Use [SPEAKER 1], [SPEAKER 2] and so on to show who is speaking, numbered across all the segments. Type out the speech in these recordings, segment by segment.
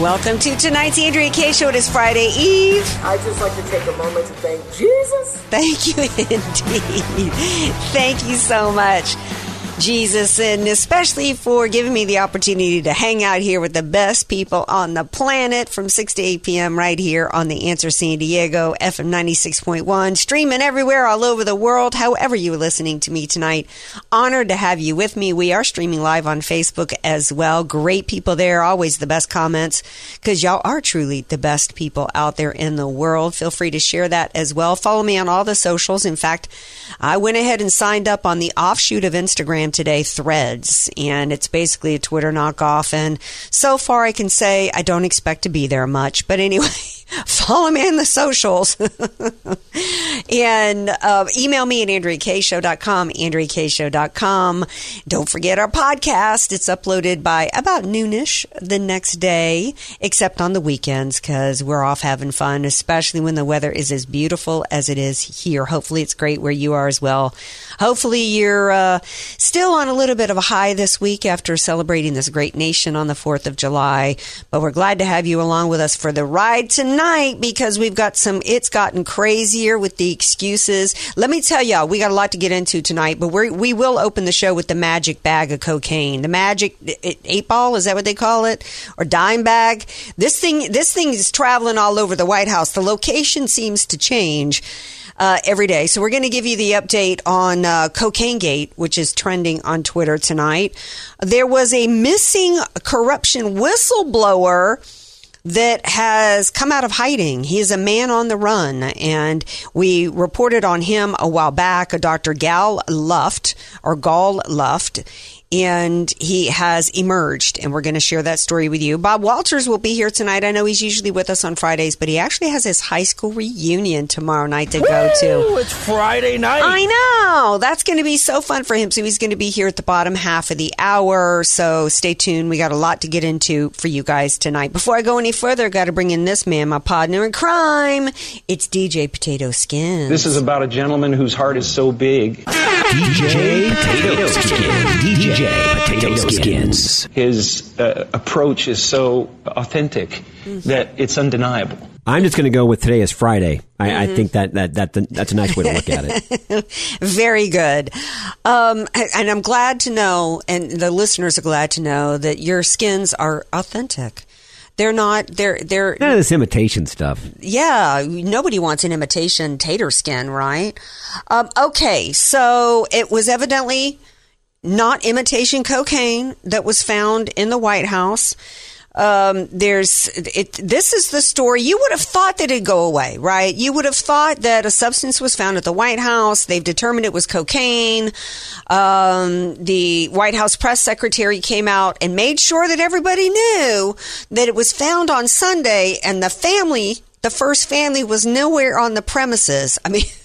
[SPEAKER 1] Welcome to tonight's Andrea Kaye Show. It is Friday Eve.
[SPEAKER 2] I'd just like to take a moment to thank Jesus.
[SPEAKER 1] Thank you indeed. Thank you so much. Jesus, and especially for giving me the opportunity to hang out here with the best people on the planet from 6 to 8 p.m. right here on The Answer San Diego, FM 96.1, streaming everywhere all over the world, however you are listening to me tonight. Honored to have you with me. We are streaming live on Facebook as well. Great people there, always the best comments, because y'all are truly the best people out there in the world. Feel free to share that as well. Follow me on all the socials. In fact, I went ahead and signed up on the offshoot of Instagram today, Threads, and it's basically a Twitter knockoff. And so far, I can say I don't expect to be there much. But anyway. follow me in the socials and uh, email me at andreakshow.com andreakshow.com don't forget our podcast it's uploaded by about noonish the next day except on the weekends because we're off having fun especially when the weather is as beautiful as it is here hopefully it's great where you are as well hopefully you're uh, still on a little bit of a high this week after celebrating this great nation on the 4th of july but we're glad to have you along with us for the ride tonight because we've got some, it's gotten crazier with the excuses. Let me tell y'all, we got a lot to get into tonight, but we we will open the show with the magic bag of cocaine. The magic eight ball, is that what they call it? Or dime bag? This thing, this thing is traveling all over the White House. The location seems to change. Uh, every day. So we're going to give you the update on uh, Cocaine Gate, which is trending on Twitter tonight. There was a missing corruption whistleblower that has come out of hiding. He is a man on the run, and we reported on him a while back, a Dr. Gal Luft or Gal Luft and he has emerged, and we're going to share that story with you. Bob Walters will be here tonight. I know he's usually with us on Fridays, but he actually has his high school reunion tomorrow night to
[SPEAKER 3] Woo!
[SPEAKER 1] go to.
[SPEAKER 3] Oh, it's Friday night.
[SPEAKER 1] I know. That's going to be so fun for him. So he's going to be here at the bottom half of the hour. So stay tuned. We got a lot to get into for you guys tonight. Before I go any further, I got to bring in this man, my partner in crime. It's DJ Potato Skin.
[SPEAKER 4] This is about a gentleman whose heart is so big.
[SPEAKER 5] DJ Potato Skin. DJ Potato Skins.
[SPEAKER 4] His uh, approach is so authentic that it's undeniable.
[SPEAKER 6] I'm just going to go with today is Friday. I, I think that, that, that that's a nice way to look at it.
[SPEAKER 1] Very good. Um, and I'm glad to know, and the listeners are glad to know that your skins are authentic. They're not. They're. They're.
[SPEAKER 6] None of this imitation stuff.
[SPEAKER 1] Yeah, nobody wants an imitation tater skin, right? Um, okay, so it was evidently not imitation cocaine that was found in the White House. Um, there's it. This is the story. You would have thought that it'd go away, right? You would have thought that a substance was found at the White House. They've determined it was cocaine. Um, the White House press secretary came out and made sure that everybody knew that it was found on Sunday, and the family, the first family, was nowhere on the premises. I mean.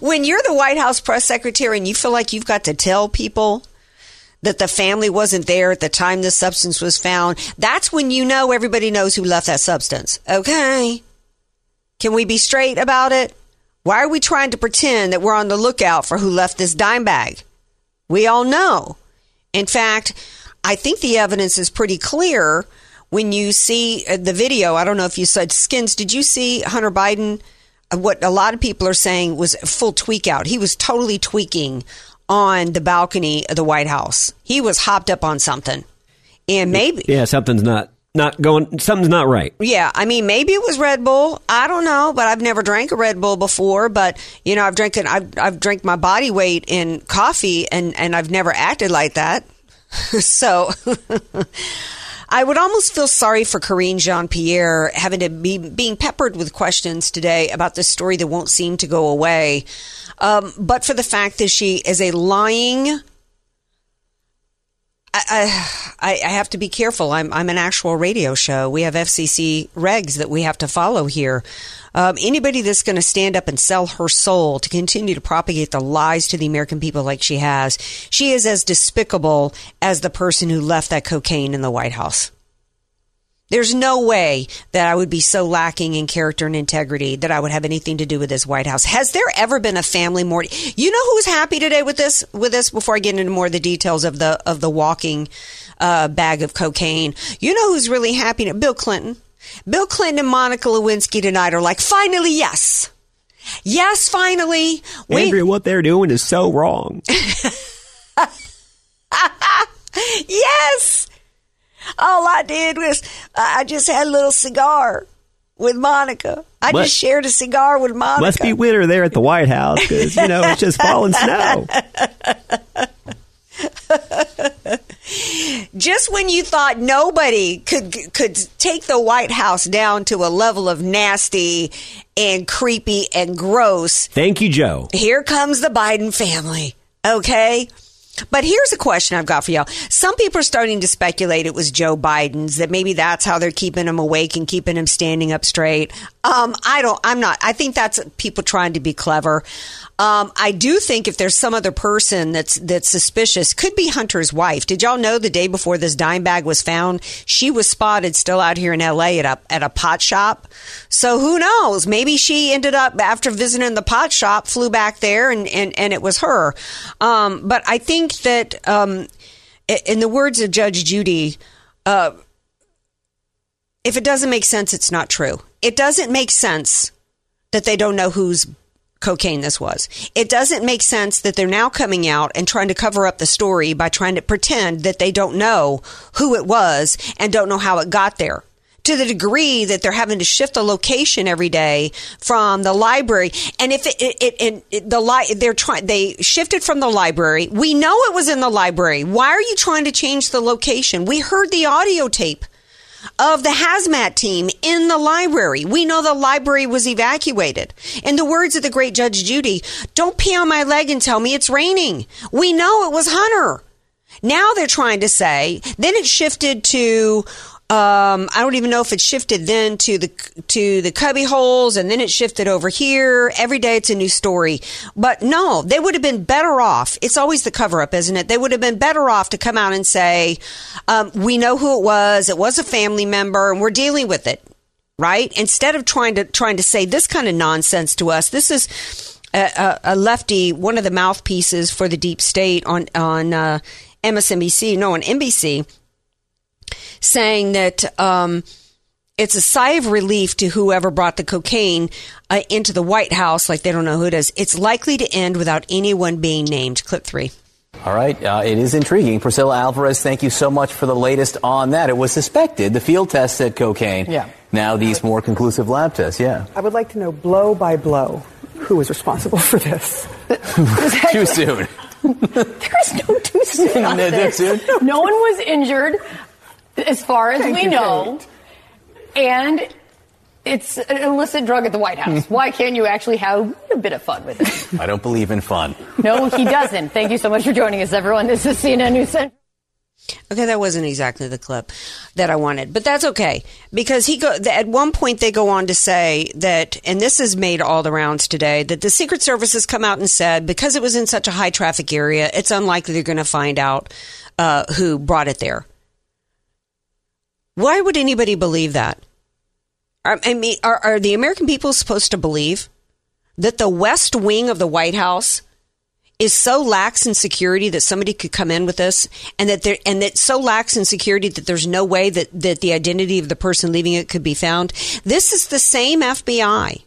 [SPEAKER 1] when you're the White House press secretary and you feel like you've got to tell people that the family wasn't there at the time the substance was found, that's when you know everybody knows who left that substance. Okay. Can we be straight about it? Why are we trying to pretend that we're on the lookout for who left this dime bag? We all know. In fact, I think the evidence is pretty clear when you see uh, the video. I don't know if you said skins. Did you see Hunter Biden? Uh, What a lot of people are saying was full tweak out. He was totally tweaking on the balcony of the White House. He was hopped up on something. And maybe
[SPEAKER 6] Yeah, something's not not going. Something's not right.
[SPEAKER 1] Yeah, I mean, maybe it was Red Bull. I don't know, but I've never drank a Red Bull before. But you know, I've drank it. I've I've drank my body weight in coffee, and and I've never acted like that. so. I would almost feel sorry for Karine Jean Pierre having to be being peppered with questions today about this story that won't seem to go away. Um, but for the fact that she is a lying I, I, have to be careful. I'm, I'm an actual radio show. We have FCC regs that we have to follow here. Um, anybody that's going to stand up and sell her soul to continue to propagate the lies to the American people like she has, she is as despicable as the person who left that cocaine in the White House. There's no way that I would be so lacking in character and integrity that I would have anything to do with this White House. Has there ever been a family more? You know who's happy today with this? With this, before I get into more of the details of the of the walking uh, bag of cocaine, you know who's really happy? Bill Clinton. Bill Clinton and Monica Lewinsky tonight are like, finally, yes, yes, finally.
[SPEAKER 6] We- Andrea, what they're doing is so wrong.
[SPEAKER 1] yes. All I did was I just had a little cigar with Monica. I
[SPEAKER 6] What?
[SPEAKER 1] just shared a cigar with Monica.
[SPEAKER 6] Must be winter there at the White House because you know it's just falling snow.
[SPEAKER 1] just when you thought nobody could could take the White House down to a level of nasty and creepy and gross,
[SPEAKER 6] Thank you, Joe.
[SPEAKER 1] here comes the Biden family. Okay. But here's a question I've got for y'all. Some people are starting to speculate it was Joe Biden's, that maybe that's how they're keeping him awake and keeping him standing up straight. Um, I don't, I'm not, I think that's people trying to be clever. Um, I do think if there's some other person that's, that's suspicious, could be Hunter's wife. Did y'all know the day before this dime bag was found, she was spotted still out here in LA at a, at a pot shop. So who knows? Maybe she ended up after visiting the pot shop, flew back there and, and, and it was her. Um, but I think that, um, in the words of Judge Judy, uh, if it doesn't make sense, it's not true. It doesn't make sense that they don't know whose cocaine this was. It doesn't make sense that they're now coming out and trying to cover up the story by trying to pretend that they don't know who it was and don't know how it got there. To the degree that they're having to shift the location every day from the library, and if it, it, it, it, it the li- they're trying, they shifted from the library. We know it was in the library. Why are you trying to change the location? We heard the audio tape of the hazmat team in the library. We know the library was evacuated. In the words of the great Judge Judy, don't pee on my leg and tell me it's raining. We know it was Hunter. Now they're trying to say, then it shifted to, um, I don't even know if it shifted then to the to the cubby holes, and then it shifted over here. Every day it's a new story. But no, they would have been better off. It's always the cover up, isn't it? They would have been better off to come out and say, um, "We know who it was. It was a family member, and we're dealing with it." Right? Instead of trying to trying to say this kind of nonsense to us, this is a, a, lefty, one of the mouthpieces for the deep state on on uh, MSNBC, no, on NBC saying that um, it's a sigh of relief to whoever brought the cocaine uh, into the White House, like they don't know who it is. It's likely to end without anyone being named. Clip three.
[SPEAKER 3] All right, uh, it is intriguing. Priscilla Alvarez, thank you so much for the latest on that. It was suspected, the field test said cocaine.
[SPEAKER 7] Yeah.
[SPEAKER 3] Now these more conclusive lab tests, yeah.
[SPEAKER 7] I would like to know blow by blow who was responsible for this.
[SPEAKER 3] Too soon.
[SPEAKER 7] There's no too soon. on
[SPEAKER 3] No, too
[SPEAKER 7] this.
[SPEAKER 3] soon?
[SPEAKER 8] No one was injured, as far as
[SPEAKER 7] Thank
[SPEAKER 8] we
[SPEAKER 7] you,
[SPEAKER 8] know. And it's an illicit drug at the White House. Why can't you actually have a bit of fun with it?
[SPEAKER 3] I don't believe in fun.
[SPEAKER 8] No, he doesn't. Thank you so much for joining us, everyone. This is CNN News Central.
[SPEAKER 1] Okay, that wasn't exactly the clip that I wanted, but that's okay because he go at one point they go on to say that, and this has made all the rounds today, that the Secret Service has come out and said because it was in such a high traffic area, it's unlikely they're going to find out uh, who brought it there. Why would anybody believe that? I mean, are, are the American people supposed to believe that the West Wing of the White House is so lax in security that somebody could come in with this and that there and that so lax in security that there's no way that, that the identity of the person leaving it could be found. This is the same FBI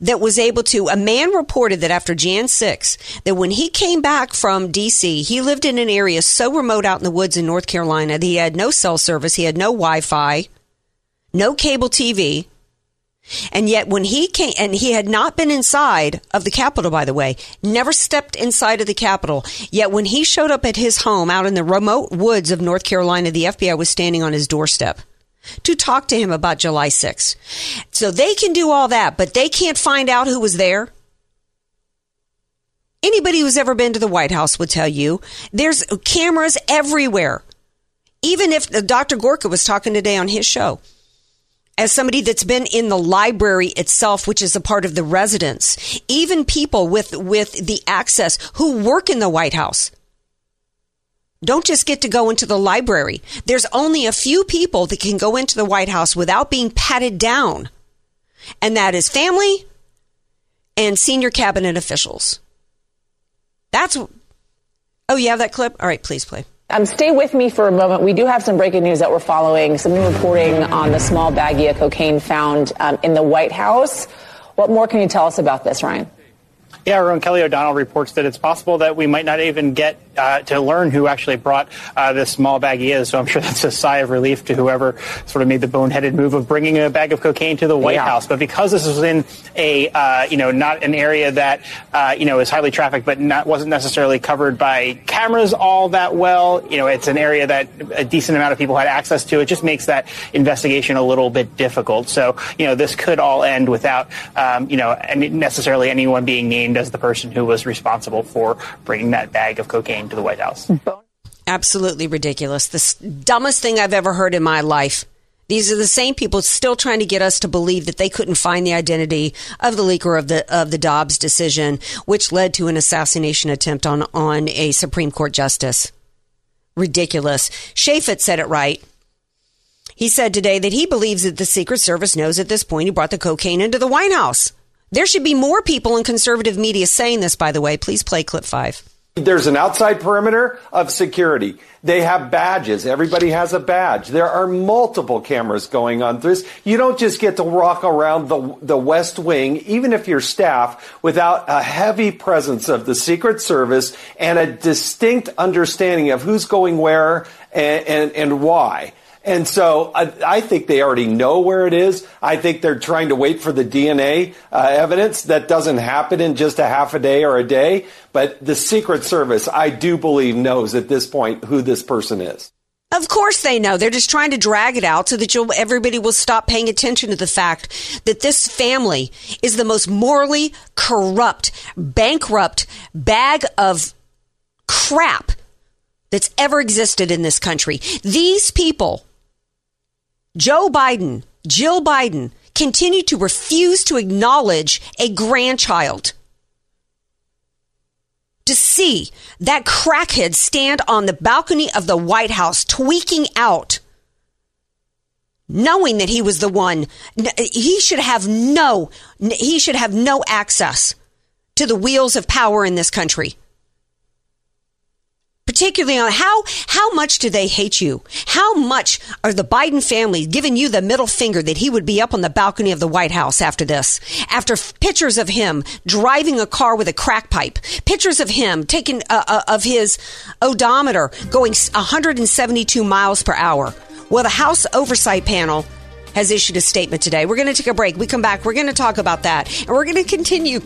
[SPEAKER 1] that was able to, a man reported that after Jan 6, that when he came back from DC, he lived in an area so remote out in the woods in North Carolina that he had no cell service, he had no Wi Fi, no cable TV. And yet when he came, and he had not been inside of the Capitol, by the way, never stepped inside of the Capitol. Yet when he showed up at his home out in the remote woods of North Carolina, the FBI was standing on his doorstep to talk to him about July 6th. So they can do all that, but they can't find out who was there. Anybody who's ever been to the White House would tell you there's cameras everywhere. Even if uh, Dr. Gorka was talking today on his show, as somebody that's been in the library itself, which is a part of the residence, even people with, with the access who work in the White House don't just get to go into the library. There's only a few people that can go into the White House without being patted down. And that is family and senior cabinet officials. That's, oh, you have that clip? All right, please play.
[SPEAKER 9] Um, stay with me for a moment. We do have some breaking news that we're following. Some new reporting on the small baggie of cocaine found um, in the White House. What more can you tell us about this, Ryan?
[SPEAKER 10] Yeah, our own Kelly O'Donnell reports that it's possible that we might not even get uh, to learn who actually brought uh, this small baggie is. So I'm sure that's a sigh of relief to whoever sort of made the boneheaded move of bringing a bag of cocaine to the White yeah. House. But because this was in a uh, you know not an area that uh, you know is highly trafficked, but not wasn't necessarily covered by cameras all that well. You know, it's an area that a decent amount of people had access to. It just makes that investigation a little bit difficult. So you know, this could all end without um, you know necessarily anyone being named named as the person who was responsible for bringing that bag of cocaine to the White House.
[SPEAKER 1] Absolutely ridiculous. The dumbest thing I've ever heard in my life. These are the same people still trying to get us to believe that they couldn't find the identity of the leaker of the of the Dobbs decision, which led to an assassination attempt on on a Supreme Court justice. Ridiculous. Chaffetz said it right. He said today that he believes that the Secret Service knows at this point he brought the cocaine into the White House. There should be more people in conservative media saying this, by the way. Please play clip five.
[SPEAKER 11] There's an outside perimeter of security. They have badges. Everybody has a badge. There are multiple cameras going on this. You don't just get to walk around the, the West Wing, even if you're staff, without a heavy presence of the Secret Service and a distinct understanding of who's going where and, and, and why. And so I, I, think they already know where it is. I think they're trying to wait for the DNA uh, evidence. That doesn't happen in just a half a day or a day. But the Secret Service, I do believe, knows at this point who this person is.
[SPEAKER 1] Of course they know. They're just trying to drag it out so that everybody will stop paying attention to the fact that this family is the most morally corrupt, bankrupt bag of crap that's ever existed in this country. These people Joe Biden, Jill Biden, continue to refuse to acknowledge a grandchild. To see that crackhead stand on the balcony of the White House tweaking out, knowing that he was the one, he should have no, he should have no access to the wheels of power in this country particularly on how how much do they hate you? How much are the Biden family giving you the middle finger that he would be up on the balcony of the White House after this? After pictures of him driving a car with a crack pipe, pictures of him taking uh, uh, of his odometer going 172 miles per hour. Well, the House Oversight Panel has issued a statement today. We're going to take a break. We come back. We're going to talk about that, and we're going to continue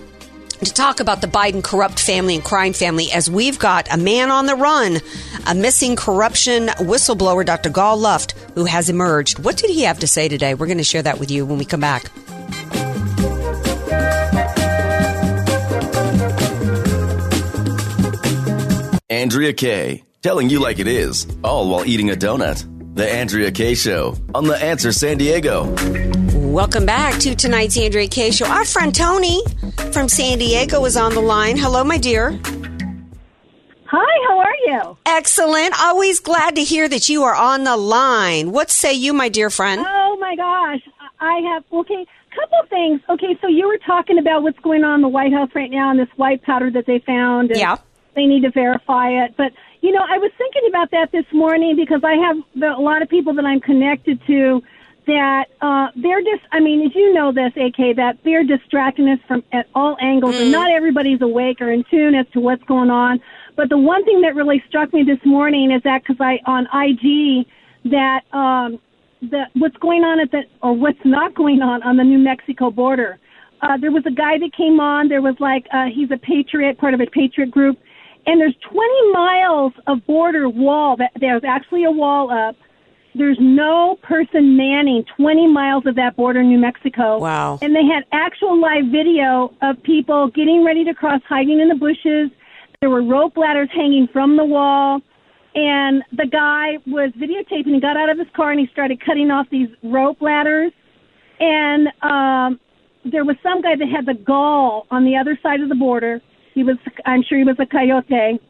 [SPEAKER 1] to talk about the Biden corrupt family and crime family as we've got a man on the run, a missing corruption whistleblower, Dr. Gal Luft, who has emerged. What did he have to say today? We're going to share that with you when we come back.
[SPEAKER 12] Andrea Kaye, telling you like it is, all while eating a donut. The Andrea Kaye Show on The Answer San Diego.
[SPEAKER 1] Welcome back to tonight's Andrea Kaye Show. Our friend Tony from San Diego is on the line. Hello, my dear.
[SPEAKER 13] Hi, how are you?
[SPEAKER 1] Excellent. Always glad to hear that you are on the line. What say you, my dear friend?
[SPEAKER 13] Oh my gosh. I have okay, couple things. Okay, so you were talking about what's going on in the White House right now and this white powder that they found.
[SPEAKER 1] yeah.
[SPEAKER 13] They need to verify it. But you know, I was thinking about that this morning because I have a lot of people that I'm connected to that uh, they're just, I mean, as you know this, AK, that they're distracting us from at all angles, and not everybody's awake or in tune as to what's going on. But the one thing that really struck me this morning is that because I on IG that um, the what's going on at the or what's not going on on the New Mexico border. Uh, there was a guy that came on. There was like uh, he's a patriot, part of a patriot group, and there's 20 miles of border wall. That there's actually a wall up. There's no person manning 20 miles of that border in New Mexico.
[SPEAKER 1] Wow.
[SPEAKER 13] And they had actual live video of people getting ready to cross, hiding in the bushes. There were rope ladders hanging from the wall. And the guy was videotaping. He got out of his car and he started cutting off these rope ladders. And um, there was some guy that had the gall on the other side of the border. He was, I'm sure he was a coyote.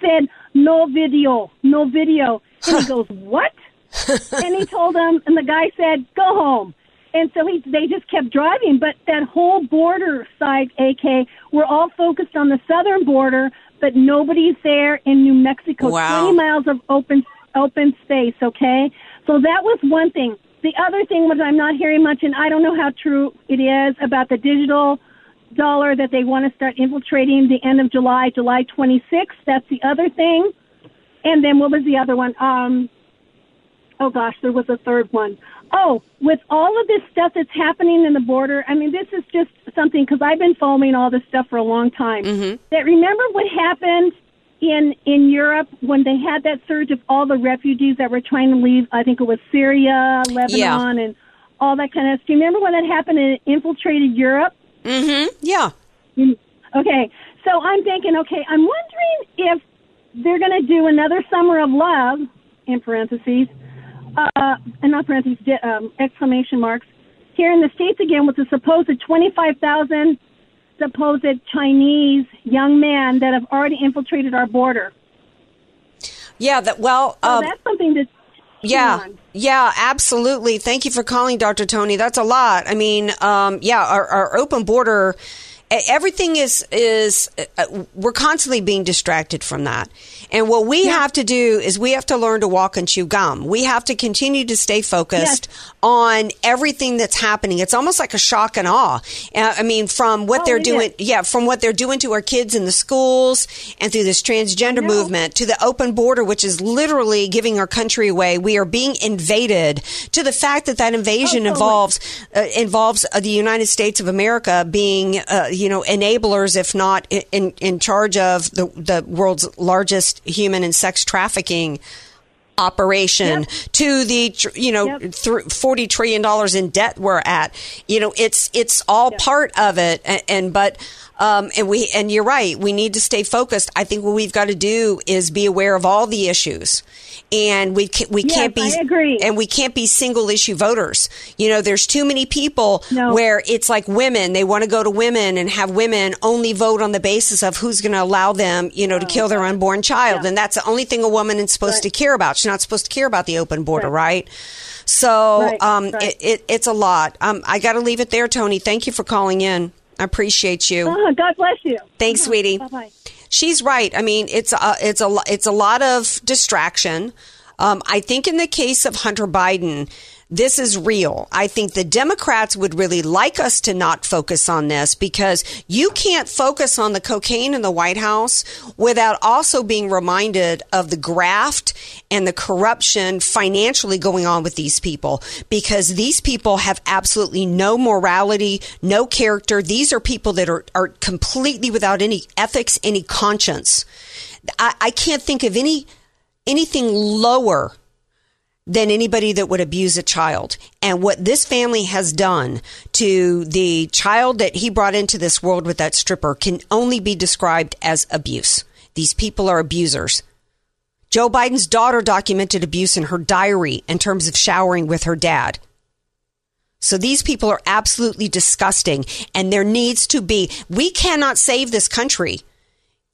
[SPEAKER 13] Said no video, no video. And he goes, what? and he told him, and the guy said, go home. And so he, they just kept driving. But that whole border side, AK, we're all focused on the southern border, but nobody's there in New Mexico.
[SPEAKER 1] Wow.
[SPEAKER 13] 20 miles of open open space. Okay, so that was one thing. The other thing was I'm not hearing much, and I don't know how true it is about the digital dollar that they want to start infiltrating the end of July, July 26th. That's the other thing. And then what was the other one? Um, oh gosh, there was a third one. Oh, with all of this stuff that's happening in the border, I mean, this is just something because I've been following all this stuff for a long time. That remember what happened in in Europe when they had that surge of all the refugees that were trying to leave? I think it was Syria, Lebanon, and all that kind of. Stuff do you remember when that happened and it infiltrated Europe?
[SPEAKER 1] Mm-hmm. Yeah.
[SPEAKER 13] Mm, Okay, so I'm thinking, okay, I'm wondering if they're going to do another summer of love in parentheses, uh, and not parentheses, um, exclamation marks, here in the states again with the supposed 25,000 supposed Chinese young men that have already infiltrated our border.
[SPEAKER 1] Yeah. That well.
[SPEAKER 13] So
[SPEAKER 1] um,
[SPEAKER 13] that's something to
[SPEAKER 1] Yeah. Yeah, absolutely. Thank you for calling, Dr. Tony. That's a lot. I mean, um, yeah, our, our open border, everything is, is, uh, we're constantly being distracted from that. And what we have to do is we have to learn to walk and chew gum. We have to continue to stay focused on everything that's happening. It's almost like a shock and awe. Uh, I mean, from what
[SPEAKER 13] Oh,
[SPEAKER 1] they're doing, yeah, from what they're doing to our kids in the schools and through this transgender movement to the open border, which is literally giving our country away. We are being invaded to the fact that that invasion
[SPEAKER 13] Oh,
[SPEAKER 1] involves uh, involves uh, the United States of America being, uh, you know, enablers, if not in in charge of the the world's largest human and sex trafficking operation to the you know thr 40 trillion dollars in debt we're at. You know it's it's all part of it and, and but um and we and you're right we need to stay focused. I think what we've got to do is be aware of all the issues. And we ca- we
[SPEAKER 13] Yes,
[SPEAKER 1] can't be
[SPEAKER 13] I agree.
[SPEAKER 1] and we can't be single issue voters. You know there's too many people where it's like women they want to go to women and have women only vote on the basis of who's going to allow them you know to kill their unborn child. And that's the only thing a woman is supposed to care about. She's not supposed to care about the open border right, so
[SPEAKER 13] Right,
[SPEAKER 1] um
[SPEAKER 13] right.
[SPEAKER 1] It, it, it's a lot um i got to leave it there tony thank you for calling in i appreciate you
[SPEAKER 13] Uh, God bless you.
[SPEAKER 1] Thanks, sweetie.
[SPEAKER 13] Bye bye.
[SPEAKER 1] She's right. I mean, it's a, it's a it's a lot of distraction. Um, I think in the case of Hunter Biden, this is real. I think the Democrats would really like us to not focus on this because you can't focus on the cocaine in the White House without also being reminded of the graft and the corruption financially going on with these people because these people have absolutely no morality, no character. These are people that are, are completely without any ethics, any conscience. I, I can't think of any anything lower than anybody that would abuse a child. And what this family has done to the child that he brought into this world with that stripper can only be described as abuse. These people are abusers. Joe Biden's daughter documented abuse in her diary in terms of showering with her dad. So these people are absolutely disgusting and there needs to be, we cannot save this country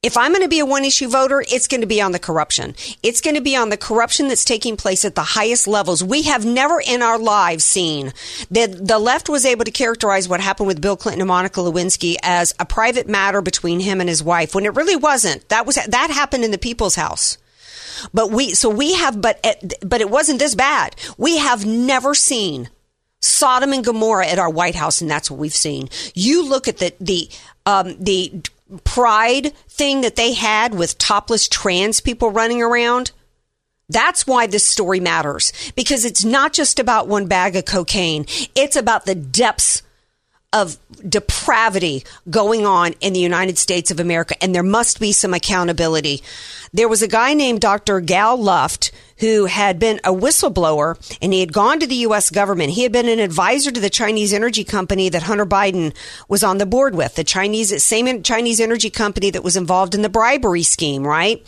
[SPEAKER 1] if I'm going to be a one issue voter, it's going to be on the corruption. It's going to be on the corruption that's taking place at the highest levels. We have never in our lives seen that the left was able to characterize what happened with Bill Clinton and Monica Lewinsky as a private matter between him and his wife when it really wasn't. That was, that happened in the people's house. But we, so we have, but, but it wasn't this bad. We have never seen Sodom and Gomorrah at our White House, and that's what we've seen. You look at the, the, um, the pride thing that they had with topless trans people running around. That's why this story matters because it's not just about one bag of cocaine. It's about the depths of depravity going on in the United States of America, and there must be some accountability. There was a guy named Dr. Gal Luft who had been a whistleblower and he had gone to the U.S. government. He had been an advisor to the Chinese energy company that Hunter Biden was on the board with, the Chinese, same Chinese energy company that was involved in the bribery scheme, right?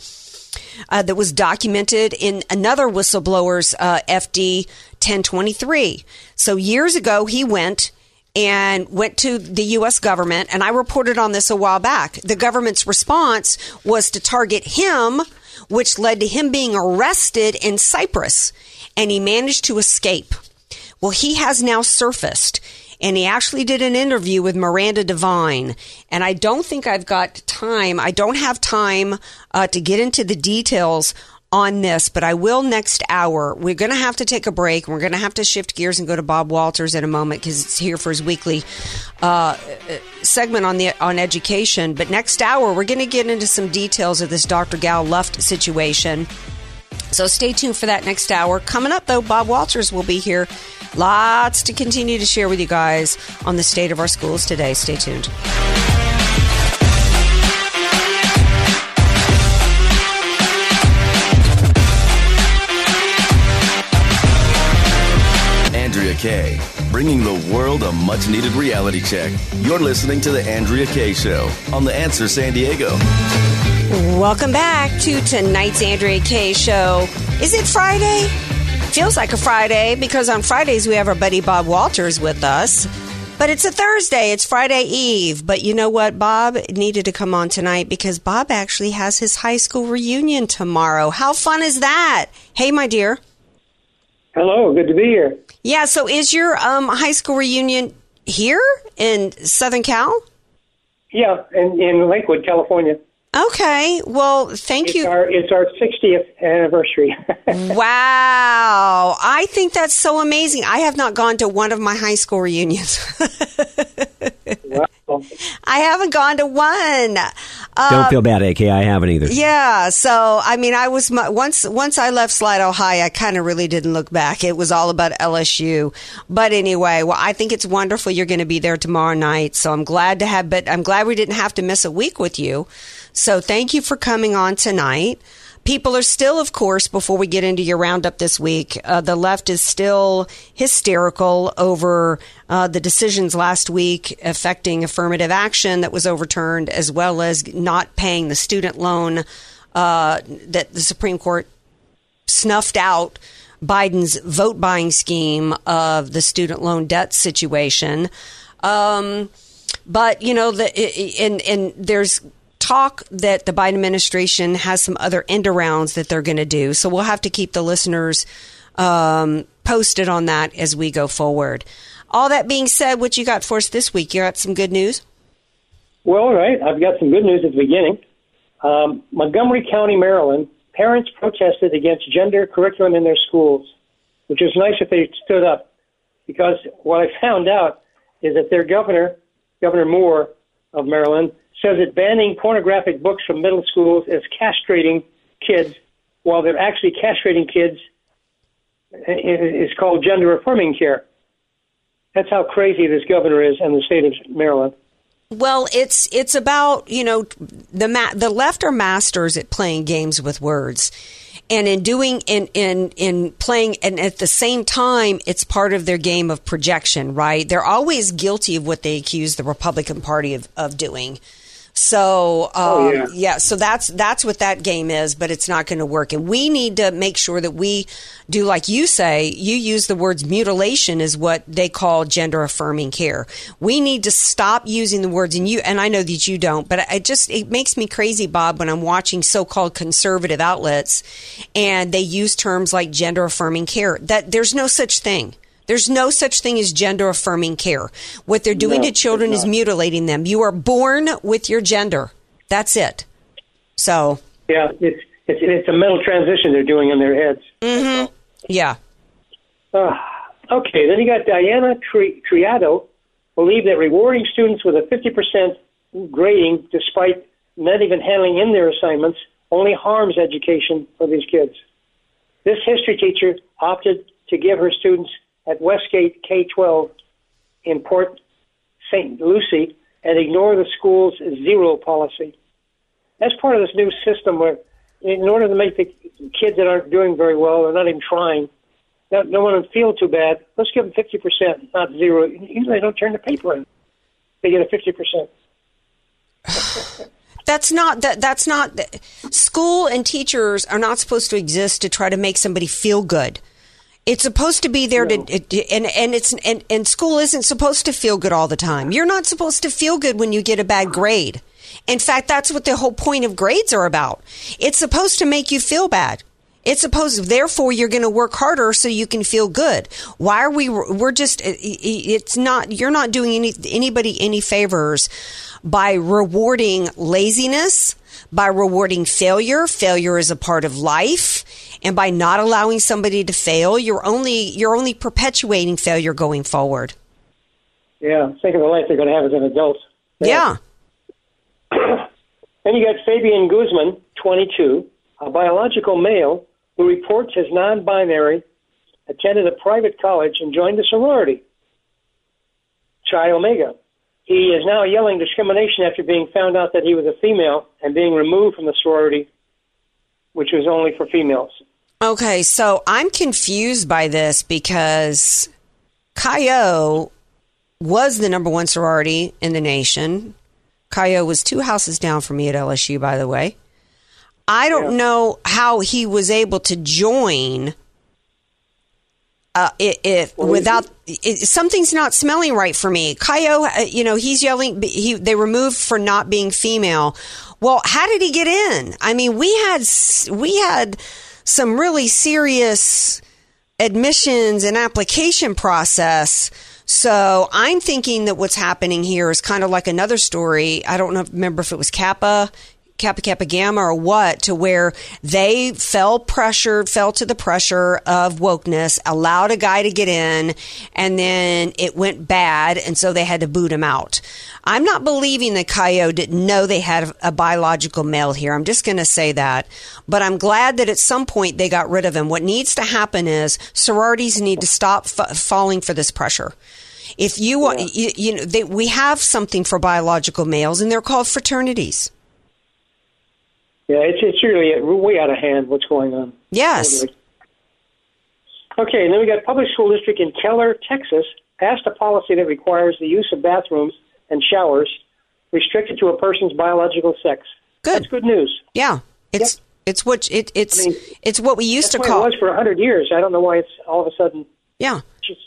[SPEAKER 1] Uh, that was documented in another whistleblower's uh, FD 1023. So years ago, he went and went to the U.S. government, and I reported on this a while back. The government's response was to target him, which led to him being arrested in Cyprus, and he managed to escape. Well, he has now surfaced and he actually did an interview with Miranda Devine. And I don't think I've got time. I don't have time uh, to get into the details on this, but I will next hour. We're going to have to take a break. We're going to have to shift gears and go to Bob Walters in a moment because it's here for his weekly uh, segment on the on education. But next hour, we're going to get into some details of this Dr. Gal Luft situation. So stay tuned for that next hour. Coming up, though, Bob Walters will be here. Lots to continue to share with you guys on the state of our schools today. Stay tuned.
[SPEAKER 12] Kaye, bringing the world a much needed reality check. You're listening to The Andrea Kaye Show on The Answer San Diego.
[SPEAKER 1] Welcome back to tonight's Andrea Kaye Show. Is it Friday? Feels like a Friday because on Fridays we have our buddy Bob Walters with us. But it's a Thursday, it's Friday Eve. But you know what? Bob needed to come on tonight because Bob actually has his high school reunion tomorrow. How fun is that? Hey, my dear.
[SPEAKER 14] Hello, good to be here.
[SPEAKER 1] Yeah, so is your um, high school reunion here in Southern Cal?
[SPEAKER 14] Yeah, in, in Lakewood, California.
[SPEAKER 1] Okay, well, thank
[SPEAKER 14] it's
[SPEAKER 1] you.
[SPEAKER 14] Our, it's our 60th anniversary.
[SPEAKER 1] wow, I think that's so amazing. I have not gone to one of my high school reunions. I haven't gone to one. Uh,
[SPEAKER 6] Don't feel bad, AK. I haven't either.
[SPEAKER 1] Yeah, so I mean, I was once once I left Slidell High, I kind of really didn't look back. It was all about LSU. But anyway, well, I think it's wonderful you're going to be there tomorrow night. So I'm glad to have, but I'm glad we didn't have to miss a week with you. So thank you for coming on tonight. People are still, of course, before we get into your roundup this week, uh, the left is still hysterical over uh, the decisions last week affecting affirmative action that was overturned, as well as not paying the student loan uh, that the Supreme Court snuffed out Biden's vote buying scheme of the student loan debt situation. Um, but you know, the and and there's talk that the Biden administration has some other end arounds that they're going to do. So we'll have to keep the listeners um, posted on that as we go forward. All that being said, what you got for us this week? You got some good news?
[SPEAKER 14] Well, all right. I've got some good news at the beginning. Um, Montgomery County, Maryland, parents protested against gender curriculum in their schools, which was nice if they stood up. Because what I found out is that their governor, Governor Moore of Maryland, says that banning pornographic books from middle schools is castrating kids, while they're actually castrating kids is called gender affirming care. That's how crazy this governor is in the state of Maryland.
[SPEAKER 1] Well, it's it's about you know the ma- the left are masters at playing games with words, and in doing in in in playing and at the same time it's part of their game of projection. Right? They're always guilty of what they accuse the Republican Party of, of doing. So um,
[SPEAKER 14] oh, yeah.
[SPEAKER 1] yeah, so that's that's what that game is, but it's not going to work. And we need to make sure that we do like you say. You use the words mutilation is what they call gender affirming care. We need to stop using the words, and you and I know that you don't, but it just it makes me crazy, Bob, when I'm watching so-called conservative outlets and they use terms like gender affirming care. That there's no such thing. There's no such thing as gender affirming care. What they're doing
[SPEAKER 14] No,
[SPEAKER 1] to children is mutilating them. You are born with your gender. That's it. So,
[SPEAKER 14] Yeah, it's It's, it's a mental transition they're doing in their heads.
[SPEAKER 1] Mm-hmm. Yeah.
[SPEAKER 14] Uh, okay, then you got Diana Tri- Triado, believe that rewarding students with a 50% grading, despite not even handling in their assignments, only harms education for these kids. This history teacher opted to give her students at Westgate K 12 in Port St. Lucie and ignore the school's zero policy. That's part of this new system where, in order to make the kids that aren't doing very well, they're not even trying, don't, don't want to feel too bad, let's give them 50%, not zero. Usually they don't turn the paper in. They get a 50%.
[SPEAKER 1] That's not that. That's not. School and teachers are not supposed to exist to try to make somebody feel good. It's supposed to be there no. to, and and it's and, and school isn't supposed to feel good all the time. You're not supposed to feel good when you get a bad grade. In fact, that's what the whole point of grades are about. It's supposed to make you feel bad. It's supposed, therefore, you're going to work harder so you can feel good. Why are we? We're just. It's not. You're not doing any anybody any favors by rewarding laziness, by rewarding failure. Failure is a part of life. And by not allowing somebody to fail, you're only you're only perpetuating failure going forward.
[SPEAKER 14] Yeah, think of the life they're going to have as an adult.
[SPEAKER 1] Yeah.
[SPEAKER 14] yeah. then you got Fabian Guzman, 22, a biological male who reports as non-binary, attended a private college and joined a sorority, Chi Omega. He is now yelling discrimination after being found out that he was a female and being removed from the sorority, which was only for females.
[SPEAKER 1] Okay, so I'm confused by this because Chi O was the number one sorority in the nation. Chi O was two houses down from me at LSU, by the way. I don't yeah. know how he was able to join uh, it, it without it, something's not smelling right for me. Chi O, uh, you know, he's yelling. He they removed for not being female. Well, how did he get in? I mean, we had we had some really serious admissions and application process. So I'm thinking that what's happening here is kind of like another story. I don't know, remember if it was Kappa Kappa Kappa Gamma or what to where they fell pressured, fell to the pressure of wokeness, allowed a guy to get in, and then it went bad, and so they had to boot him out. I'm not believing that Chi O didn't know they had a biological male here. I'm just going to say that. But I'm glad that at some point they got rid of him. What needs to happen is sororities need to stop f- falling for this pressure. If you want, yeah. you, you, know, they, we have something for biological males, and they're called fraternities.
[SPEAKER 14] Yeah, it's it's really way out of hand what's going on.
[SPEAKER 1] Yes.
[SPEAKER 14] Okay, and then we got public school district in Keller, Texas, passed a policy that requires the use of bathrooms and showers restricted to a person's biological sex.
[SPEAKER 1] Good.
[SPEAKER 14] That's good news.
[SPEAKER 1] Yeah, it's yep. it's what it it's I mean, it's what we used
[SPEAKER 14] to
[SPEAKER 1] call.
[SPEAKER 14] It was for a hundred years. I don't know why it's all of a sudden.
[SPEAKER 1] Yeah.
[SPEAKER 14] Just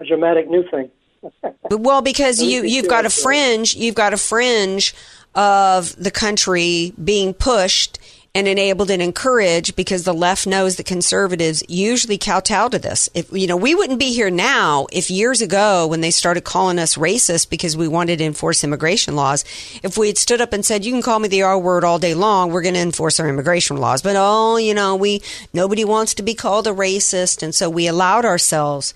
[SPEAKER 14] a dramatic new thing.
[SPEAKER 1] well, because you you've got a fringe, you've got a fringe of the country being pushed and enabled and encouraged because the left knows that conservatives usually kowtow to this. If you know, we wouldn't be here now if years ago when they started calling us racist because we wanted to enforce immigration laws, if we had stood up and said, "You can call me the R word all day long, we're going to enforce our immigration laws." But oh, you know, we nobody wants to be called a racist, and so we allowed ourselves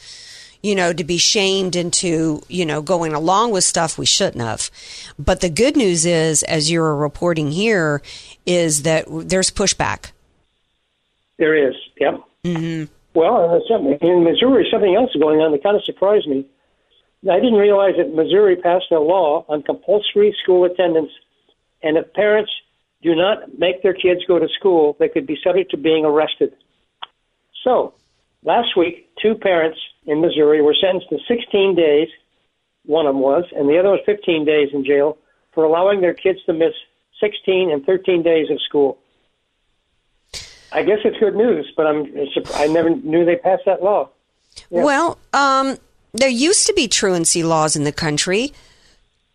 [SPEAKER 1] you know, to be shamed into, you know, going along with stuff we shouldn't have. But the good news is, as you're reporting here, is that there's pushback.
[SPEAKER 14] There is, yep.
[SPEAKER 1] Mm-hmm.
[SPEAKER 14] Well, in Missouri, something else is going on that kind of surprised me. I didn't realize that Missouri passed a law on compulsory school attendance, and if parents do not make their kids go to school, they could be subject to being arrested. So, last week, two parents in Missouri were sentenced to 16 days, one of them was, and the other was 15 days in jail for allowing their kids to miss 16 and 13 days of school. I guess it's good news, but I'm I never knew they passed that law.
[SPEAKER 1] Yeah. Well, um, there used to be truancy laws in the country.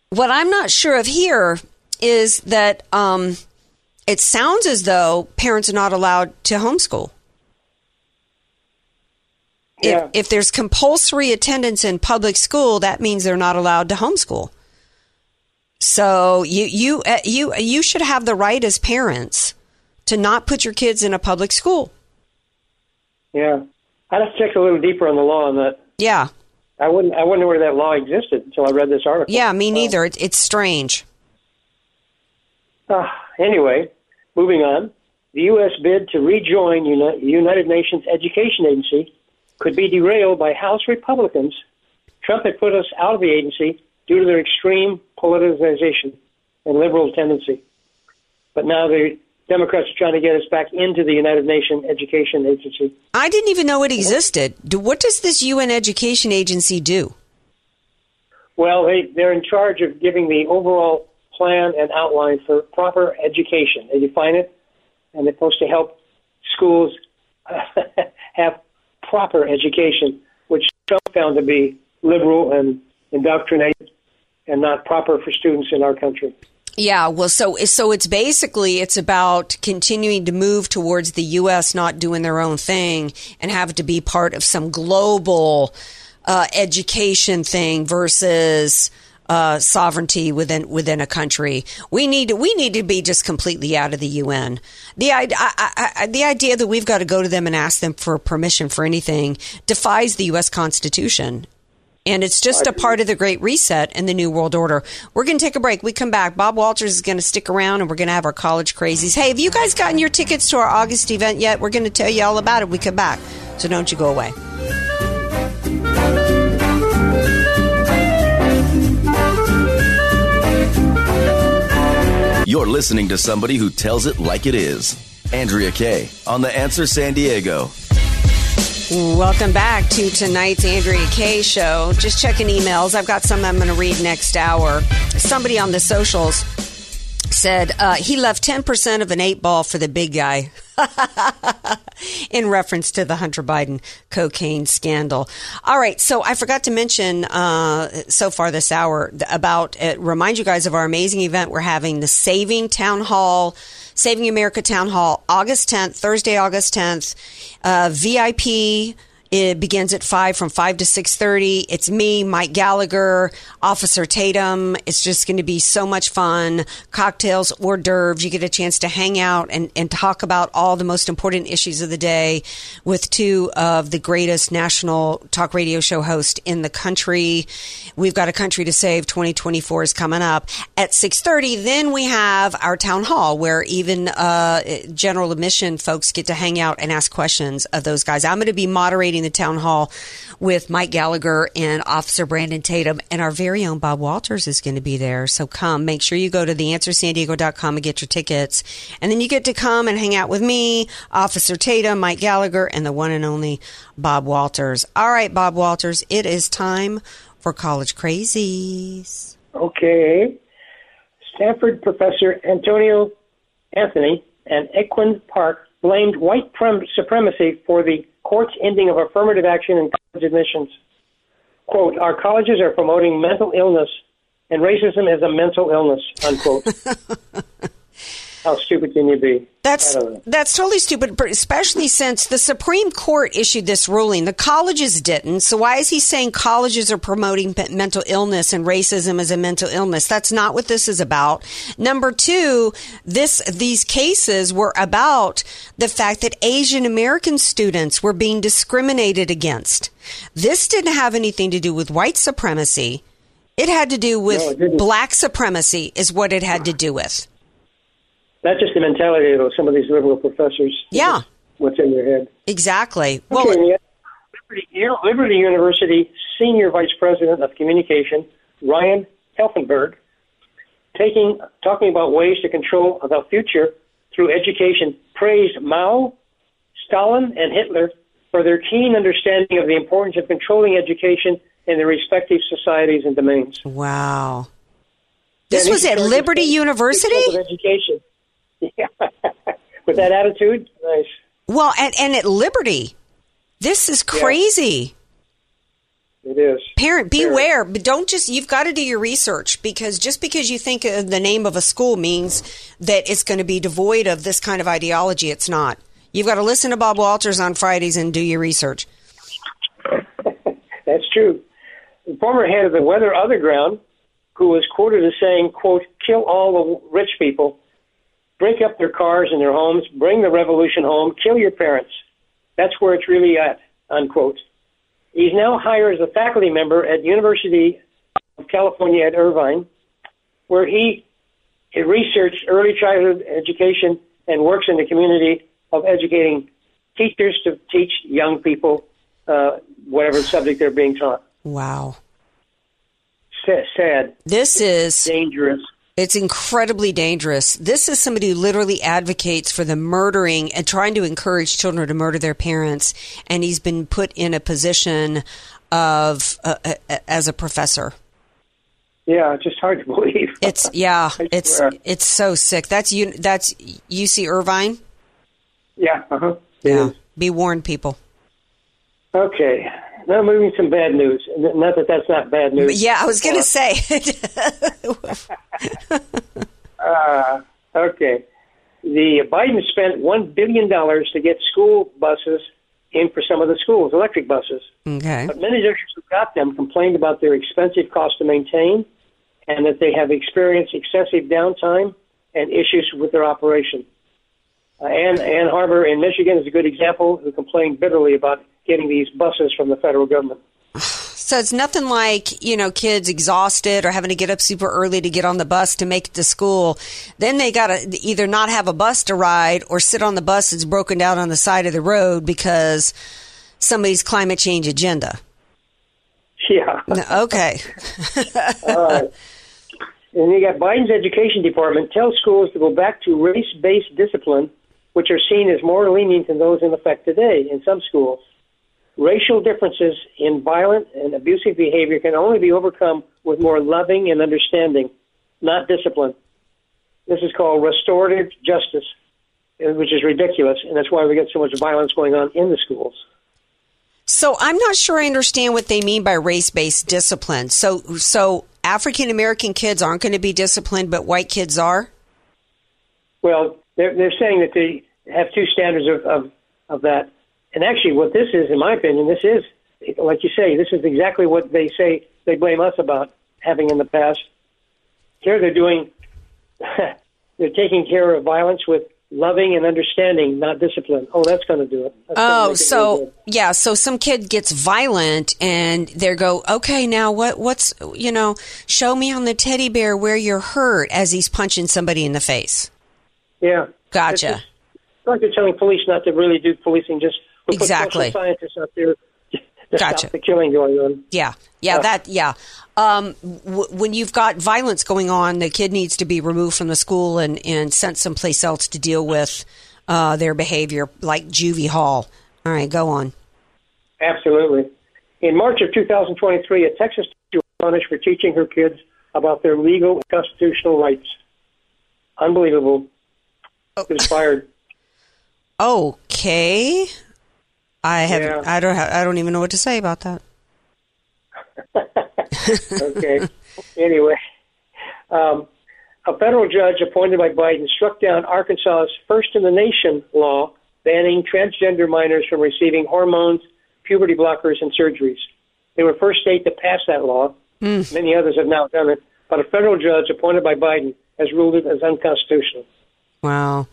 [SPEAKER 1] What I'm not sure of here is that um, it sounds as though parents are not allowed to homeschool.
[SPEAKER 14] Yeah.
[SPEAKER 1] If, if there's compulsory attendance in public school, that means they're not allowed to homeschool. So you you uh, you you should have the right as parents to not put your kids in a public school.
[SPEAKER 14] Yeah, I'd have to check a little deeper on the law on that.
[SPEAKER 1] Yeah.
[SPEAKER 14] I wouldn't. I wouldn't know where that law existed until I read this article.
[SPEAKER 1] Yeah, me neither. It, it's strange.
[SPEAKER 14] Uh, anyway, moving on. The U.S. bid to rejoin Uni- United Nations Education Agency could be derailed by House Republicans. Trump had put us out of the agency due to their extreme politicization and liberal tendency. But now the Democrats are trying to get us back into the United Nations Education Agency.
[SPEAKER 1] I didn't even know it existed. Do, what does this UN Education Agency do?
[SPEAKER 14] Well, they, they're in charge of giving the overall plan and outline for proper education. They define it, and they're supposed to help schools have proper education, which Trump found to be liberal and indoctrinated and not proper for students in our country.
[SPEAKER 1] Yeah, well, so so it's basically it's about continuing to move towards the U.S. not doing their own thing and have to be part of some global uh, education thing versus uh, sovereignty within within a country. We need we need to be just completely out of the UN. The I, I, I, the idea that we've got to go to them and ask them for permission for anything defies the U.S. Constitution. And it's just a part of the Great Reset and the New World Order. We're going to take a break. We come back. Bob Walters is going to stick around and we're going to have our college crazies. Hey, have you guys gotten your tickets to our August event yet? We're going to tell you all about it we come back. So don't you go away.
[SPEAKER 12] You're listening to somebody who tells it like it is. Andrea Kaye on The Answer San Diego.
[SPEAKER 1] Welcome back to tonight's Andrea Kaye show. Just checking emails. I've got some I'm going to read next hour. Somebody on the socials said uh, he left 10% of an eight ball for the big guy. in reference to the Hunter Biden cocaine scandal. All right, so I forgot to mention uh, so far this hour about uh, remind you guys of our amazing event we're having the Saving Town Hall, Saving America Town Hall, August 10th, Thursday, August 10th. Uh, VIP it begins at five from five to six thirty. It's me, Mike Gallagher, Officer Tatum. It's just going to be so much fun. Cocktails, hors d'oeuvres. You get a chance to hang out and, and talk about all the most important issues of the day with two of the greatest national talk radio show hosts in the country. We've got a country to save. Twenty twenty four is coming up at six thirty. Then we have our town hall where even uh, general admission folks get to hang out and ask questions of those guys. I'm going to be moderating the town hall with Mike Gallagher and Officer Brandon Tatum, and our very own Bob Walters is going to be there. So come, make sure you go to theanswersandiego.com and get your tickets. And then you get to come and hang out with me, Officer Tatum, Mike Gallagher, and the one and only Bob Walters. All right, Bob Walters, it is time for College Crazies.
[SPEAKER 14] Okay. Stanford professor Antonio Anthony and Equin Park blamed white prem- supremacy for the court's ending of affirmative action in college admissions. Quote, our colleges are promoting mental illness and racism is a mental illness, unquote. How stupid can you be?
[SPEAKER 1] That's that's totally stupid, but especially since the Supreme Court issued this ruling. The colleges didn't. So why is he saying colleges are promoting mental illness and racism as a mental illness? That's not what this is about. Number two, this these cases were about the fact that Asian American students were being discriminated against. This didn't have anything to do with white supremacy. It had to do with
[SPEAKER 14] No,
[SPEAKER 1] black supremacy, is what it had to do with.
[SPEAKER 14] That's just the mentality of some of these liberal professors.
[SPEAKER 1] Yeah.
[SPEAKER 14] What's in their head.
[SPEAKER 1] Exactly.
[SPEAKER 14] Well, okay, Liberty, Liberty University Senior Vice President of Communication, Ryan Helfenberger, taking talking about ways to control the future through education, praised Mao, Stalin, and Hitler for their keen understanding of the importance of controlling education in their respective societies and domains.
[SPEAKER 1] Wow. This
[SPEAKER 14] Yeah,
[SPEAKER 1] was at Liberty University?
[SPEAKER 14] education. Yeah. With that attitude, nice.
[SPEAKER 1] Well, and, and at Liberty. This is crazy.
[SPEAKER 14] It is.
[SPEAKER 1] Parent, beware. But don't just, you've got to do your research because just because you think of the name of a school means that it's going to be devoid of this kind of ideology. It's not. You've got to listen to Bob Walters on Fridays and do your research.
[SPEAKER 14] That's true. The former head of the Weather Underground, who was quoted as saying, quote, kill all the rich people, break up their cars and their homes, bring the revolution home, kill your parents. That's where it's really at, unquote. He's now hired as a faculty member at University of California at Irvine, where he, he researched early childhood education and works in the community of educating teachers to teach young people uh, whatever subject they're being taught.
[SPEAKER 1] Wow.
[SPEAKER 14] Sa- sad.
[SPEAKER 1] This is
[SPEAKER 14] dangerous.
[SPEAKER 1] It's incredibly dangerous. This is somebody who literally advocates for the murdering and trying to encourage children to murder their parents, and he's been put in a position of uh, uh, as a professor.
[SPEAKER 14] Yeah, it's just hard to believe.
[SPEAKER 1] It's yeah, it's
[SPEAKER 14] swear.
[SPEAKER 1] it's so sick. That's you. That's UC Irvine.
[SPEAKER 14] Yeah. Uh-huh.
[SPEAKER 1] Yeah. Be warned, people.
[SPEAKER 14] Okay. Now moving some bad news. Not that that's not bad news.
[SPEAKER 1] Yeah, I was going to
[SPEAKER 14] Uh,
[SPEAKER 1] say.
[SPEAKER 14] Uh, okay. The Biden spent one billion dollars to get school buses in for some of the schools, electric buses.
[SPEAKER 1] okay.
[SPEAKER 14] But many districts who got them complained about their expensive cost to maintain, and that they have experienced excessive downtime and issues with their operation. Uh, Ann, Ann Arbor in Michigan is a good example who complained bitterly about getting these buses from the federal government.
[SPEAKER 1] So it's nothing like, you know, kids exhausted or having to get up super early to get on the bus to make it to school. Then they got to either not have a bus to ride or sit on the bus that's broken down on the side of the road because somebody's climate change agenda.
[SPEAKER 14] Yeah.
[SPEAKER 1] Okay.
[SPEAKER 14] Right. And you got Biden's education department tells schools to go back to race-based discipline, which are seen as more lenient than those in effect today in some schools. Racial differences in violent and abusive behavior can only be overcome with more loving and understanding, not discipline. This is called restorative justice, which is ridiculous, and that's why we get so much violence going on in the schools.
[SPEAKER 1] So I'm not sure I understand what they mean by race-based discipline. So, so African American kids aren't going to be disciplined, but white kids are.
[SPEAKER 14] Well, they're, they're saying that they have two standards of, of, of that. And actually, what this is, in my opinion, this is, like you say, this is exactly what they say they blame us about having in the past. Here they're doing, they're taking care of violence with loving and understanding, not discipline. Oh, that's going to do it. That's
[SPEAKER 1] Oh,
[SPEAKER 14] it
[SPEAKER 1] so yeah, so some kid gets violent and they go, okay, now what? What's you know? Show me on the teddy bear where you're hurt as he's punching somebody in the face.
[SPEAKER 14] Yeah.
[SPEAKER 1] Gotcha.
[SPEAKER 14] It's like they're telling police not to really do policing, just we'll
[SPEAKER 1] Exactly.
[SPEAKER 14] scientists out there to
[SPEAKER 1] Gotcha.
[SPEAKER 14] stop the killing going on.
[SPEAKER 1] Yeah, yeah,
[SPEAKER 14] Uh,
[SPEAKER 1] that yeah. Um, w- when you've got violence going on, the kid needs to be removed from the school and and sent someplace else to deal with uh, their behavior, like juvie hall. All right, go on.
[SPEAKER 14] Absolutely. In March of 2023, a Texas teacher was punished for teaching her kids about their legal and constitutional rights. Unbelievable. She was fired.
[SPEAKER 1] Okay, I have
[SPEAKER 14] Yeah.
[SPEAKER 1] I don't I don't even know what to say about that.
[SPEAKER 14] okay. anyway, um, a federal judge appointed by Biden struck down Arkansas's first in the nation law banning transgender minors from receiving hormones, puberty blockers, and surgeries. They were the first state to pass that law. Many others have now done it, but a federal judge appointed by Biden has ruled it as unconstitutional.
[SPEAKER 1] Wow.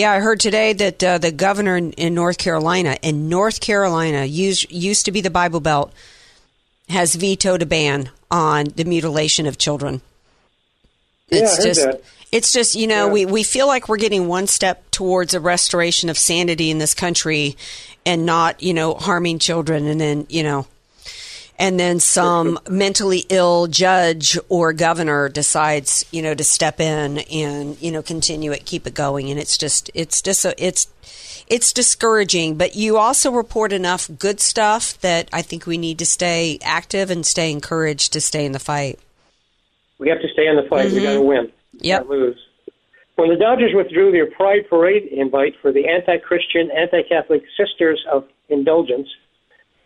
[SPEAKER 1] Yeah, I heard today that uh, the governor in, in North Carolina, in North Carolina, used used to be the Bible Belt, has vetoed a ban on the mutilation of children.
[SPEAKER 14] Yeah,
[SPEAKER 1] It's
[SPEAKER 14] heard
[SPEAKER 1] just
[SPEAKER 14] that.
[SPEAKER 1] it's just, you know, we, we feel like we're getting one step towards a restoration of sanity in this country and not, you know, harming children and then, you know, and then some mentally ill judge or governor decides, you know, to step in and, you know, continue it, keep it going. And it's just, it's just, it's, it's discouraging, but you also report enough good stuff that I think we need to stay active and stay encouraged to stay in the fight.
[SPEAKER 14] We have to stay in the fight. We
[SPEAKER 1] Mhm.
[SPEAKER 14] got to win. We
[SPEAKER 1] Yep.
[SPEAKER 14] lose. When the Dodgers withdrew their Pride Parade invite for the anti-Christian, anti-Catholic Sisters of Indulgence,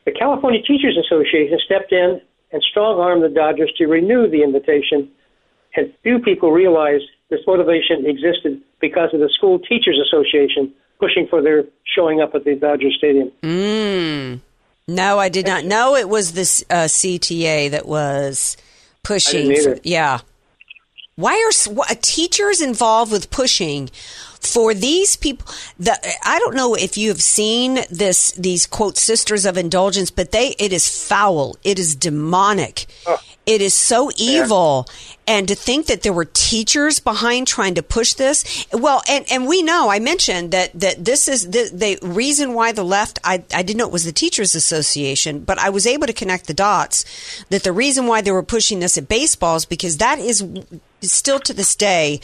[SPEAKER 14] the California Teachers Association stepped in and strong-armed the Dodgers to renew the invitation. And few people realized this motivation existed because of the School Teachers Association pushing for their showing up at the Dodger Stadium.
[SPEAKER 1] Mm. No, I did not know it was this uh, CTA that was pushing.
[SPEAKER 14] I didn't
[SPEAKER 1] for- yeah. Why are wh- teachers involved with pushing for these people? The, I don't know if you have seen this these quote sisters of indulgence, but they it is foul. It is demonic. It is so evil. And to think that there were teachers behind trying to push this, well, and, and we know, I mentioned that, that this is the, the reason why the left, I, I didn't know it was the Teachers Association, but I was able to connect the dots that the reason why they were pushing this at baseball is because that is still to this day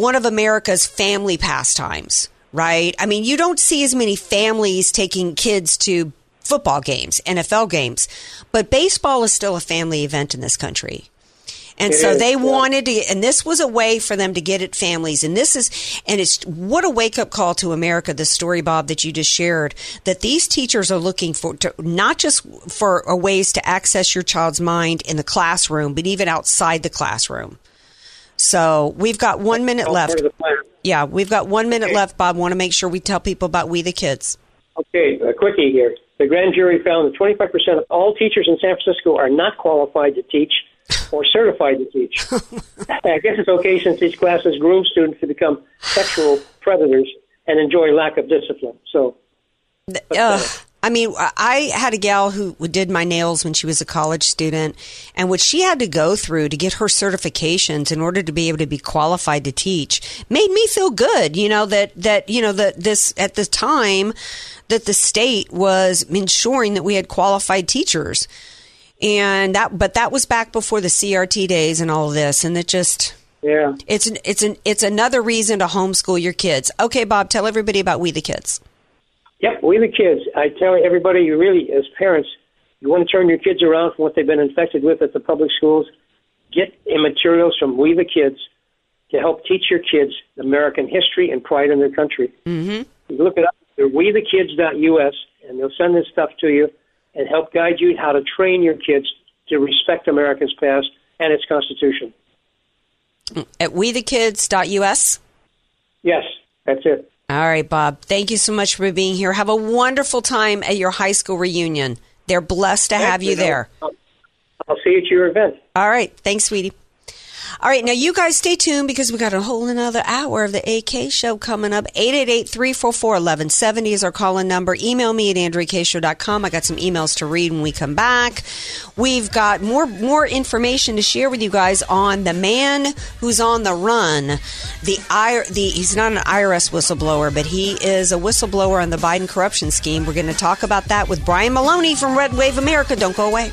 [SPEAKER 1] one of America's family pastimes, right? I mean, you don't see as many families taking kids to football games, NFL games, but baseball is still a family event in this country. And
[SPEAKER 14] It
[SPEAKER 1] so
[SPEAKER 14] is,
[SPEAKER 1] they
[SPEAKER 14] yeah.
[SPEAKER 1] wanted to, and this was a way for them to get at families. And this is, and it's what a wake up call to America, the story, Bob, that you just shared, that these teachers are looking for, to, not just for ways to access your child's mind in the classroom, but even outside the classroom. So we've got one minute
[SPEAKER 14] all
[SPEAKER 1] left.
[SPEAKER 14] of the plan.
[SPEAKER 1] Yeah, we've got one minute
[SPEAKER 14] Okay.
[SPEAKER 1] left, Bob. Want to make sure we tell people about We the Kids.
[SPEAKER 14] Okay, a quickie here. The grand jury found that 25% of all teachers in San Francisco are not qualified to teach or certified to teach. I guess it's okay since these classes groom students to become sexual predators and enjoy lack of discipline. So,
[SPEAKER 1] Ugh. I mean, I had a gal who did my nails when she was a college student, and what she had to go through to get her certifications in order to be able to be qualified to teach made me feel good. You know that that you know that this at the time that the state was ensuring that we had qualified teachers, and that but that was back before the CRT days and all of this, and it just
[SPEAKER 14] yeah,
[SPEAKER 1] it's an, it's an it's another reason to homeschool your kids. Okay, Bob, tell everybody about We the Kids.
[SPEAKER 14] Yep, we the kids. I tell everybody, you really, as parents, you want to turn your kids around from what they've been infected with at the public schools. Get materials from We the Kids to help teach your kids American history and pride in their country.
[SPEAKER 1] Mm-hmm.
[SPEAKER 14] You look it up. They're wethekids.us, and they'll send this stuff to you and help guide you how to train your kids to respect America's past and its Constitution.
[SPEAKER 1] At wethekids.us.
[SPEAKER 14] Yes, that's it.
[SPEAKER 1] All right, Bob. Thank you so much for being here. Have a wonderful time at your high school reunion. They're blessed to have you there.
[SPEAKER 14] I'll, I'll see you at your event.
[SPEAKER 1] All right. Thanks, sweetie. All right, now you guys stay tuned because we got a whole another hour of the AK show coming up. 888-344-1170 is our call-in number. Email me at andreakshow.com. I got some emails to read when we come back. We've got more more information to share with you guys on the man who's on the run. The I, the he's not an IRS whistleblower, but he is a whistleblower on the Biden corruption scheme. We're going to talk about that with Brian Maloney from Red Wave America. Don't go away.